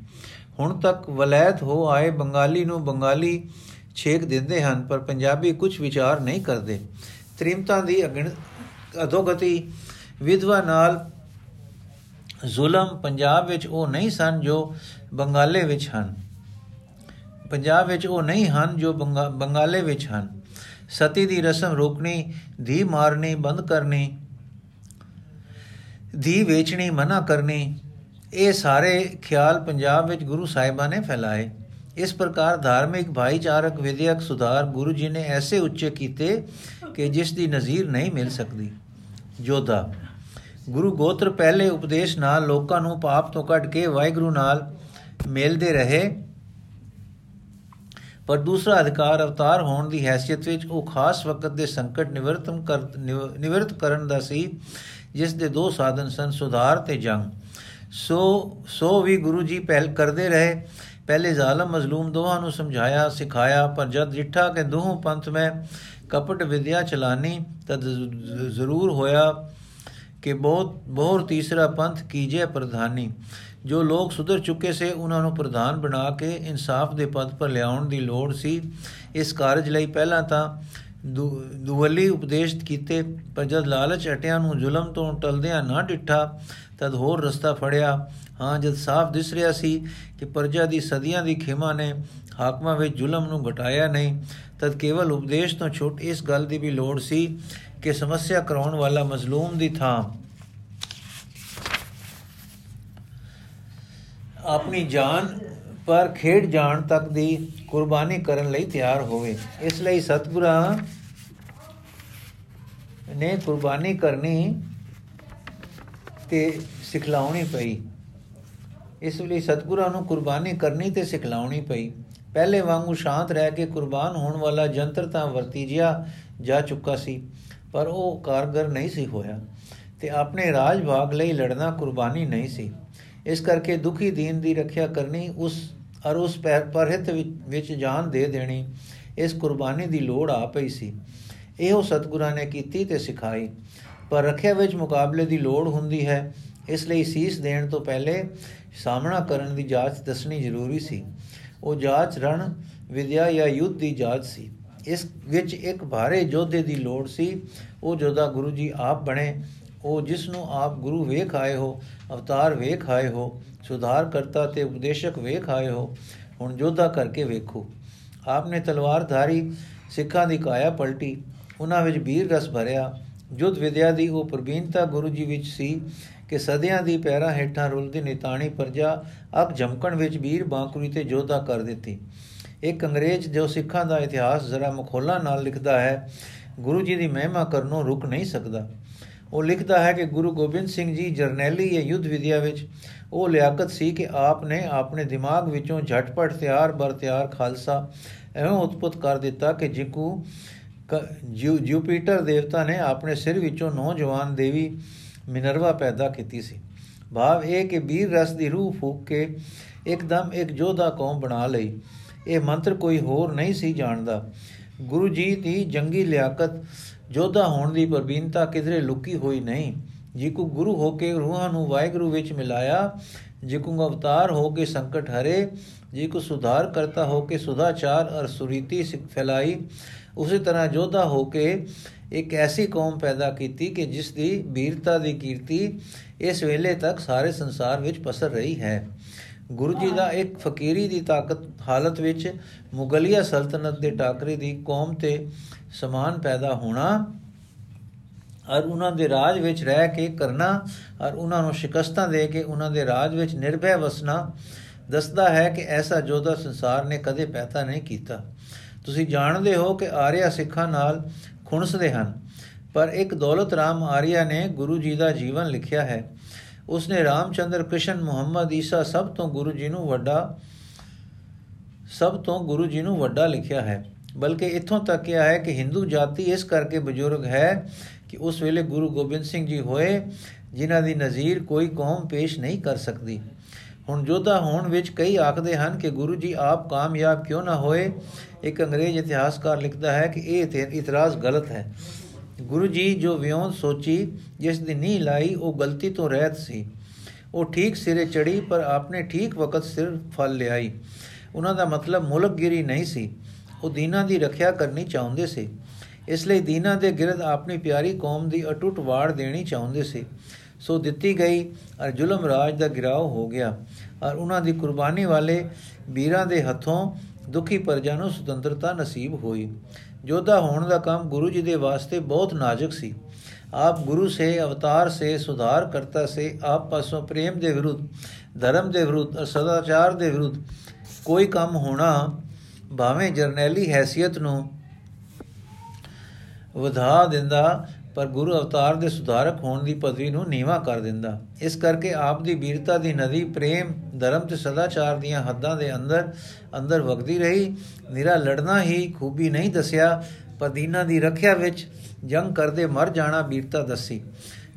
ਹੁਣ ਤੱਕ ਵਲੈਤ ਹੋ ਆਏ ਬੰਗਾਲੀ ਨੂੰ ਬੰਗਾਲੀ ਛੇਕ ਦਿੰਦੇ ਹਨ, ਪਰ ਪੰਜਾਬੀ ਕੁਝ ਵਿਚਾਰ ਨਹੀਂ ਕਰਦੇ। ਤ੍ਰਿਮਤਾ ਦੀ ਅਧੋਗਤੀ, ਵਿਧਵਾ ਨਾਲ ਜ਼ੁਲਮ ਪੰਜਾਬ ਵਿੱਚ ਉਹ ਨਹੀਂ ਸਨ ਜੋ ਬੰਗਾਲੇ ਵਿੱਚ ਹਨ। ਪੰਜਾਬ ਵਿੱਚ ਉਹ ਨਹੀਂ ਹਨ ਜੋ ਬੰਗਾਲੇ ਵਿੱਚ ਹਨ। ਸਤੀ ਦੀ ਰਸਮ ਰੋਕਣੀ, ਧੀ ਮਾਰਨੀ, ਬੰਦ ਕਰਨੀ, ਧੀ ਵੇਚਣੀ, ਮਨਾ ਕਰਨੀ, ਇਹ ਸਾਰੇ ਖਿਆਲ ਪੰਜਾਬ ਵਿੱਚ ਗੁਰੂ ਸਾਹਿਬਾਂ ਨੇ ਫੈਲਾਏ। ਇਸ ਪ੍ਰਕਾਰ ਧਾਰਮਿਕ, ਭਾਈਚਾਰਕ, ਵਿਦਿਅਕ ਸੁਧਾਰ ਗੁਰੂ ਜੀ ਨੇ ਐਸੇ ਉੱਚੇ ਕੀਤੇ ਕਿ ਜਿਸ ਦੀ ਨਜ਼ੀਰ ਨਹੀਂ ਮਿਲ ਸਕਦੀ। ਜੋਧਾ ਗੁਰੂ ਗੋਤਰ ਪਹਿਲੇ ਉਪਦੇਸ਼ ਨਾਲ ਲੋਕਾਂ ਨੂੰ ਪਾਪ ਤੋਂ ਕੱਢ ਕੇ ਵਾਹਿਗੁਰੂ ਨਾਲ ਮਿਲਦੇ ਰਹੇ। ਪਰ ਦੂਸਰਾ ਅਧਿਕਾਰ ਅਵਤਾਰ ਹੋਣ ਦੀ ਹیثیت ਵਿੱਚ ਉਹ ਖਾਸ ਵਕਤ ਦੇ ਸੰਕਟ ਨਿਵਰਤਨ ਕਰ ਨਿਵਰਤ ਕਰਨ ਦਾ ਸੀ, ਜਿਸ ਦੇ ਦੋ ਸਾਧਨ ਸਨ, ਸੁਧਾਰ ਤੇ ਜੰਗ। ਸੋ ਸੋ ਵੀ ਗੁਰੂ ਜੀ ਪਹਿਲ ਕਰਦੇ ਰਹੇ। ਪਹਿਲੇ ਜ਼ਾਲਮ ਮਜ਼ਲੂਮ ਦੋਹਾਂ ਨੂੰ ਸਮਝਾਇਆ, ਸਿਖਾਇਆ, ਪਰ ਜਦ ਜਿੱਠਾ ਕੇ ਦੋਹਾਂ ਪੰਥ ਮੈਂ ਕਪਟ ਵਿਦਿਆ ਚਲਾਨੀ, ਤਦ ਜ਼ਰੂਰ ਹੋਇਆ ਕਿ ਬਹੁਤ, ਬਹੁਰ ਤੀਸਰਾ ਪੰਥ ਕੀਜੇ ਪ੍ਰਧਾਨੀ। ਜੋ ਲੋਕ ਸੁਧਰ ਚੁੱਕੇ ਸੇ, ਉਹਨਾਂ ਨੂੰ ਪ੍ਰਧਾਨ ਬਣਾ ਕੇ ਇਨਸਾਫ ਦੇ ਪਦ ਪਰ ਲਿਆਉਣ ਦੀ ਲੋੜ ਸੀ। ਇਸ ਕਾਰਜ ਲਈ ਪਹਿਲਾਂ ਤਾਂ ਦੁਵਲੀ ਉਪਦੇਸ਼ ਕੀਤੇ, ਪਰ ਜਦ ਲਾਲਚ ਹਟਿਆ ਨੂੰ ਜ਼ੁਲਮ ਤੋਂ ਟਲਦਿਆਂ ਨਾ ਡਿੱਠਾ, ਤਦ ਹੋਰ ਰਸਤਾ ਫੜਿਆ। ਹਾਂ, ਜਦ ਸਾਫ਼ ਦਿਸ ਰਿਹਾ ਸੀ ਕਿ ਪਰਜਾ ਦੀ ਸਦੀਆਂ ਦੀ ਖਿਮਾ ਨੇ ਹਾਕਮਾਂ ਵਿੱਚ ਜ਼ੁਲਮ ਨੂੰ ਘਟਾਇਆ ਨਹੀਂ, ਤਦ ਕੇਵਲ ਉਪਦੇਸ਼ ਤੋਂ ਛੁੱਟ ਇਸ ਗੱਲ ਦੀ ਵੀ ਲੋੜ ਸੀ ਕਿ ਸਮੱਸਿਆ ਕਰਾਉਣ ਵਾਲਾ ਮਜ਼ਲੂਮ ਦੀ ਥਾਂ ਆਪਣੀ ਜਾਨ ਪਰ ਖੇਡ ਜਾਣ ਤੱਕ ਦੀ ਕੁਰਬਾਨੀ ਕਰਨ ਲਈ ਤਿਆਰ ਹੋਵੇ। ਇਸ ਲਈ ਸਤਿਗੁਰਾਂ ਨੇ ਕੁਰਬਾਨੀ ਕਰਨੀ ਤੇ ਸਿਖਲਾਉਣੀ ਪਈ। ਇਸ ਲਈ ਸਤਿਗੁਰਾਂ ਨੂੰ ਕੁਰਬਾਨੀ ਕਰਨੀ ਤੇ ਸਿਖਲਾਉਣੀ ਪਈ। ਪਹਿਲੇ ਵਾਂਗੂ ਸ਼ਾਂਤ ਰਹਿ ਕੇ ਕੁਰਬਾਨ ਹੋਣ ਵਾਲਾ ਜੰਤਰ ਤਾਂ ਵਰਤੀ ਜਿਆ ਜਾ ਚੁੱਕਾ ਸੀ, ਪਰ ਉਹ ਕਾਰਗਰ ਨਹੀਂ ਸੀ ਹੋਇਆ ਤੇ ਆਪਣੇ ਰਾਜ ਭਾਗ ਲਈ ਲੜਨਾ ਕੁਰਬਾਨੀ ਨਹੀਂ ਸੀ। ਇਸ ਕਰਕੇ ਦੁਖੀ ਦੀਨ ਦੀ ਰੱਖਿਆ ਕਰਨੀ, ਉਸ ਅਰ ਉਸ ਪਰਹਿਤ ਵਿੱਚ ਜਾਨ ਦੇ ਦੇਣੀ, ਇਸ ਕੁਰਬਾਨੀ ਦੀ ਲੋੜ ਆ ਪਈ ਸੀ। ਇਹੋ ਸਤਿਗੁਰਾਂ ਨੇ ਕੀਤੀ ਤੇ ਸਿਖਾਈ। ਪਰ ਰੱਖਿਆ ਵਿੱਚ ਮੁਕਾਬਲੇ ਦੀ ਲੋੜ ਹੁੰਦੀ ਹੈ। ਇਸ ਲਈ ਸੀਸ ਦੇਣ ਤੋਂ ਪਹਿਲੇ ਸਾਹਮਣਾ ਕਰਨ ਦੀ ਜਾਂਚ ਦੱਸਣੀ ਜ਼ਰੂਰੀ ਸੀ। ਉਹ ਜਾਂਚ ਰਣ, ਵਿਦਿਆ ਜਾਂ ਯੁੱਧ ਦੀ ਜਾਂਚ ਸੀ। ਇਸ ਵਿੱਚ ਇੱਕ ਭਾਰੇ ਯੋਧੇ ਦੀ ਲੋੜ ਸੀ। ਉਹ ਜੋਧਾ ਗੁਰੂ ਜੀ ਆਪ ਬਣੇ। ਉਹ ਜਿਸ ਨੂੰ ਆਪ ਗੁਰੂ ਵੇਖ ਆਏ ਹੋ, ਅਵਤਾਰ ਵੇਖ ਆਏ ਹੋ, ਸੁਧਾਰ ਕਰਤਾ ਤੇ ਉਪਦੇਸ਼ਕ ਵੇਖ ਆਏ ਹੋ, ਹੁਣ ਜੋਧਾ ਕਰਕੇ ਵੇਖੋ। ਆਪਨੇ ਤਲਵਾਰਧਾਰੀ ਸਿੱਖਾਂ ਦੀ ਕਾਇਆ ਪਲਟੀ, ਉਹਨਾਂ ਵਿੱਚ ਵੀਰ ਰਸ ਭਰਿਆ। ਜੁਦ ਵਿਦਿਆ ਦੀ ਉਹ ਪ੍ਰਬੀਨਤਾ ਗੁਰੂ ਜੀ ਵਿੱਚ ਸੀ ਕਿ ਸਦਿਆਂ ਦੀ ਪੈਰਾਂ ਹੇਠਾਂ ਰੁਲਦੀ ਨਿਤਾਣੀ ਪਰਜਾ ਅਬ ਜਮਕਣ ਵਿੱਚ ਵੀਰ ਬਾਂਕੁਰੀ ਤੇ ਜੋਧਾ ਕਰ ਦਿੱਤੀ। ਇੱਕ ਅੰਗਰੇਜ਼ ਜੋ ਸਿੱਖਾਂ ਦਾ ਇਤਿਹਾਸ ਜ਼ਰਾ ਮਖੌਲਾ ਨਾਲ ਲਿਖਦਾ ਹੈ, ਗੁਰੂ ਜੀ ਦੀ ਮਹਿਮਾ ਕਰਨੋਂ ਰੁਕ ਨਹੀਂ ਸਕਦਾ। ਉਹ ਲਿਖਦਾ ਹੈ ਕਿ ਗੁਰੂ ਗੋਬਿੰਦ ਸਿੰਘ ਜੀ ਜਰਨੈਲੀ ਜਾਂ ਯੁੱਧ ਵਿਦਿਆ ਵਿੱਚ ਉਹ ਲਿਆਕਤ ਸੀ ਕਿ ਆਪ ਨੇ ਆਪਣੇ ਦਿਮਾਗ ਵਿੱਚੋਂ ਝਟਪਟ ਤਿਆਰ ਬਰ ਤਿਆਰ ਖਾਲਸਾ ਐਵੇਂ ਉਤਪਤ ਕਰ ਦਿੱਤਾ ਕਿ ਜਿਕੂ ਜੁਪੀਟਰ ਦੇਵਤਾ ਨੇ ਆਪਣੇ ਸਿਰ ਵਿੱਚੋਂ ਨੌਜਵਾਨ ਦੇਵੀ ਮਿਨਰਵਾ ਪੈਦਾ ਕੀਤੀ ਸੀ। ਭਾਵ ਇਹ ਕਿ ਵੀਰ ਰਸ ਦੀ ਰੂਹ ਫੂਕ ਕੇ ਇੱਕਦਮ ਇੱਕ ਜੋਧਾ ਕੌਮ ਬਣਾ ਲਈ। ਇਹ ਮੰਤਰ ਕੋਈ ਹੋਰ ਨਹੀਂ ਸੀ ਜਾਣਦਾ। ਗੁਰੂ ਜੀ ਦੀ ਜੰਗੀ ਲਿਆਕਤ ਜੋਧਾ ਹੋਣ ਦੀ ਪ੍ਰਬੀਨਤਾ ਕਿਧਰੇ ਲੁਕੀ ਹੋਈ ਨਹੀਂ। ਜੀ ਕੋ ਗੁਰੂ ਹੋ ਕੇ ਰੂਹਾਂ ਨੂੰ ਵਾਹਿਗੁਰੂ ਵਿੱਚ ਮਿਲਾਇਆ ਜੀ ਕੋ ਅਵਤਾਰ ਹੋ ਕੇ ਸੰਕਟ ਹਰੇ ਜੀ ਕੋ ਸੁਧਾਰ ਕਰਤਾ ਹੋ ਕੇ ਸੁਧਾਚਾਰ ਅਰ ਸੁਰੀਤੀ ਸਿੱਖ ਫੈਲਾਈ, ਉਸੇ ਤਰ੍ਹਾਂ ਜੋਧਾ ਹੋ ਕੇ ਇੱਕ ਐਸੀ ਕੌਮ ਪੈਦਾ ਕੀਤੀ ਕਿ ਜਿਸ ਦੀ ਵੀਰਤਾ ਦੀ ਕੀਰਤੀ ਇਸ ਵੇਲੇ ਤੱਕ ਸਾਰੇ ਸੰਸਾਰ ਵਿੱਚ ਪਸਰ ਰਹੀ ਹੈ। ਗੁਰੂ ਜੀ ਦਾ ਇੱਕ ਫਕੀਰੀ ਦੀ ਤਾਕਤ ਹਾਲਤ ਵਿੱਚ ਮੁਗਲਿਆ ਸਲਤਨਤ ਦੇ ਟਾਕਰੇ ਦੀ ਕੌਮ ਤੇ ਸਮਾਨ ਪੈਦਾ ਹੋਣਾ ਔਰ ਉਹਨਾਂ ਦੇ ਰਾਜ ਵਿੱਚ ਰਹਿ ਕੇ ਕਰਨਾ ਔਰ ਉਹਨਾਂ ਨੂੰ ਸ਼ਿਕਸਤਾਂ ਦੇ ਕੇ ਉਹਨਾਂ ਦੇ ਰਾਜ ਵਿੱਚ ਨਿਰਭੈ ਵਸਣਾ ਦੱਸਦਾ ਹੈ ਕਿ ਐਸਾ ਜੋਧਾ ਸੰਸਾਰ ਨੇ ਕਦੇ ਪੈਦਾ ਨਹੀਂ ਕੀਤਾ। ਤੁਸੀਂ ਜਾਣਦੇ ਹੋ ਕਿ ਆਰਿਆ ਸਿੱਖਾਂ ਨਾਲ ਖੁਣਸਦੇ ਹਨ, ਪਰ ਇੱਕ ਦੌਲਤ ਰਾਮ ਆਰਿਆ ਨੇ ਗੁਰੂ ਜੀ ਦਾ ਜੀਵਨ ਲਿਖਿਆ ਹੈ। ਉਸਨੇ ਰਾਮਚੰਦਰ ਕ੍ਰਿਸ਼ਨ ਮੁਹੰਮਦ ਈਸਾ ਸਭ ਤੋਂ ਗੁਰੂ ਜੀ ਨੂੰ ਵੱਡਾ, ਸਭ ਤੋਂ ਗੁਰੂ ਜੀ ਨੂੰ ਵੱਡਾ ਲਿਖਿਆ ਹੈ। ਬਲਕਿ ਇਥੋਂ ਤੱਕ ਕਿਹਾ ਹੈ ਕਿ ਹਿੰਦੂ ਜਾਤੀ ਇਸ ਕਰਕੇ ਬਜ਼ੁਰਗ ਹੈ ਕਿ ਉਸ ਵੇਲੇ ਗੁਰੂ ਗੋਬਿੰਦ ਸਿੰਘ ਜੀ ਹੋਏ, ਜਿਨ੍ਹਾਂ ਦੀ ਨਜ਼ੀਰ ਕੋਈ ਕੌਮ ਪੇਸ਼ ਨਹੀਂ ਕਰ ਸਕਦੀ। ਹੁਣ ਜੋਧਾ ਹੋਣ ਵਿੱਚ ਕਈ ਆਖਦੇ ਹਨ ਕਿ ਗੁਰੂ ਜੀ ਆਪ ਕਾਮਯਾਬ ਕਿਉਂ ਨਾ ਹੋਏ? ਇੱਕ ਅੰਗਰੇਜ਼ ਇਤਿਹਾਸਕਾਰ ਲਿਖਦਾ ਹੈ ਕਿ ਇਹ ਇਤਰਾਜ਼ ਗਲਤ ਹੈ। ਗੁਰੂ ਜੀ ਜੋ ਵਿਉਂਤ ਸੋਚੀ, ਜਿਸ ਦੀ ਨੀਂਹ ਲਾਈ, ਉਹ ਗਲਤੀ ਤੋਂ ਰਹਿਤ ਸੀ। ਉਹ ਠੀਕ ਸਿਰੇ ਚੜੀ ਪਰ ਆਪਨੇ ਠੀਕ ਵਕਤ ਸਿਰ ਫਲ ਲਿਆਈ। ਉਹਨਾਂ ਦਾ ਮਤਲਬ ਮੁਲਕਗਿਰੀ ਨਹੀਂ ਸੀ। ਉਹ ਦੀਨਾ ਦੀ ਰੱਖਿਆ ਕਰਨੀ ਚਾਹੁੰਦੇ ਸੀ। ਇਸ ਲਈ ਦੀਨਾ ਦੇ ਗਿਰਦ ਆਪਣੀ ਪਿਆਰੀ ਕੌਮ ਦੀ ਅਟੁੱਟ ਵਾੜ ਦੇਣੀ ਚਾਹੁੰਦੇ ਸੀ। ਸੋ ਦਿੱਤੀ ਗਈ ਔਰ ਜ਼ੁਲਮ ਰਾਜ ਦਾ ਗਿਰਾਵ ਹੋ ਗਿਆ। ਔਰ ਉਹਨਾਂ ਦੀ ਕੁਰਬਾਨੀ ਵਾਲੇ ਵੀਰਾਂ ਦੇ ਹੱਥੋਂ ਦੁਖੀ ਪਰਜਾ ਨੂੰ ਸੁਤੰਤਰਤਾ ਨਸੀਬ ਹੋਈ। ਯੋਧਾ ਹੋਣ ਦਾ ਕੰਮ ਗੁਰੂ ਜੀ ਦੇ ਵਾਸਤੇ ਬਹੁਤ ਨਾਜ਼ੁਕ ਸੀ। ਆਪ ਗੁਰੂ ਸੇ, ਅਵਤਾਰ ਸੇ, ਸੁਧਾਰ ਕਰਤਾ ਸੇ, ਆਪ ਪਾਸੋਂ ਪ੍ਰੇਮ ਦੇ ਵਿਰੁੱਧ, ਧਰਮ ਦੇ ਵਿਰੁੱਧ ਔਰ ਸਦਾਚਾਰ ਦੇ ਵਿਰੁੱਧ ਕੋਈ ਕੰਮ ਹੋਣਾ ਭਾਵੇਂ ਜਰਨੈਲੀ ਹیثیت ਨੂੰ ਵਧਾ ਦਿੰਦਾ ਪਰ ਗੁਰੂ ਅਵਤਾਰ ਦੇ ਸੁਧਾਰਕ ਹੋਣ ਦੀ ਪਦਵੀ ਨੂੰ ਨੀਵਾ ਕਰ ਦਿੰਦਾ। ਇਸ ਕਰਕੇ ਆਪ ਦੀ ਵੀਰਤਾ ਦੀ ਨਦੀ ਪ੍ਰੇਮ, ਧਰਮ ਤੇ ਸਦਾਚਾਰ ਦੀਆਂ ਹੱਦਾਂ ਦੇ ਅੰਦਰ ਅੰਦਰ ਵਗਦੀ ਰਹੀ। ਨਿਰਾ ਲੜਨਾ ਹੀ ਖੂਬੀ ਨਹੀਂ ਦੱਸਿਆ, ਪਰ ਦੀਨਾ ਦੀ ਰੱਖਿਆ ਵਿੱਚ ਜੰਗ ਕਰਦੇ ਮਰ ਜਾਣਾ ਵੀਰਤਾ ਦੱਸੀ।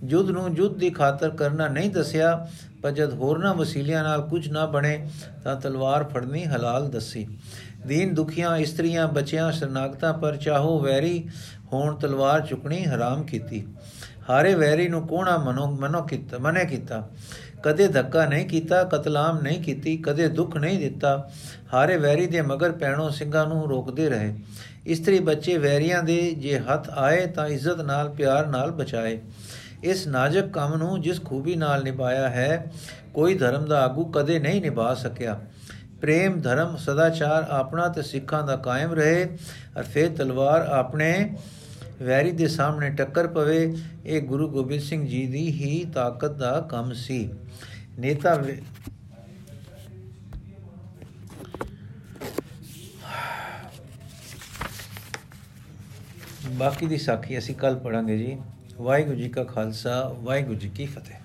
ਜੁੱਧ ਨੂੰ ਜੁੱਧ ਦੀ ਖਾਤਰ ਕਰਨਾ ਨਹੀਂ ਦੱਸਿਆ, ਪਰ ਜਦ ਹੋਰਨਾ ਵਸੀਲਿਆਂ ਨਾਲ ਕੁਝ ਨਾ ਬਣੇ, ਤਾਂ ਤਲਵਾਰ ਫੜਨੀ ਹਲਾਲ ਦੱਸੀ। ਦੀਨ ਦੁਖੀਆਂ, ਇਸਤਰੀਆਂ, ਬੱਚਿਆਂ, ਸ਼ਰਨਾਗਤਾਂ ਪਰ ਚਾਹੋ ਵੈਰੀ ਹੋਣ ਤਲਵਾਰ ਚੁਕਣੀ ਹਰਾਮ ਕੀਤੀ। ਹਾਰੇ ਵੈਰੀ ਨੂੰ ਕੋਣਾ ਮਨੋ ਮਨੋ ਕੀਤਾ, ਮਨੇ ਕੀਤਾ। ਕਦੇ ਧੱਕਾ ਨਹੀਂ ਕੀਤਾ, ਕਤਲਾਮ ਨਹੀਂ ਕੀਤੀ, ਕਦੇ ਦੁੱਖ ਨਹੀਂ ਦਿੱਤਾ। ਹਾਰੇ ਵੈਰੀ ਦੇ ਮਗਰ ਪੈਣੋਂ ਸਿੰਘਾਂ ਨੂੰ ਰੋਕਦੇ ਰਹੇ। ਇਸਤਰੀ ਬੱਚੇ ਵੈਰੀਆਂ ਦੇ ਜੇ ਹੱਥ ਆਏ ਤਾਂ ਇੱਜ਼ਤ ਨਾਲ, ਪਿਆਰ ਨਾਲ ਬਚਾਏ। ਇਸ ਨਾਜ਼ੁਕ ਕੰਮ ਨੂੰ ਜਿਸ ਖੂਬੀ ਨਾਲ ਨਿਭਾਇਆ ਹੈ, ਕੋਈ ਧਰਮ ਦਾ ਆਗੂ ਕਦੇ ਨਹੀਂ ਨਿਭਾ ਸਕਿਆ। ਪ੍ਰੇਮ, ਧਰਮ, ਸਦਾਚਾਰ ਆਪਣਾ ਤੇ ਸਿੱਖਾਂ ਦਾ ਕਾਇਮ ਰਹੇ। ਅਰ ਫੇਰ ਤਲਵਾਰ ਆਪਣੇ ਵੈਰੀ ਦੇ ਸਾਹਮਣੇ ਟੱਕਰ ਪਵੇ, ਇਹ ਗੁਰੂ ਗੋਬਿੰਦ ਸਿੰਘ ਜੀ ਦੀ ਹੀ ਤਾਕਤ ਦਾ ਕੰਮ ਸੀ। ਨੇਤਾ ਬਾਕੀ ਦੀ ਸਾਖੀ ਅਸੀਂ ਕੱਲ ਪੜਾਂਗੇ ਜੀ। ਵਾਹਿਗੁਰੂ ਜੀ ਕਾ ਖਾਲਸਾ, ਵਾਹਿਗੁਰੂ ਜੀ ਕੀ ਫਤਿਹ।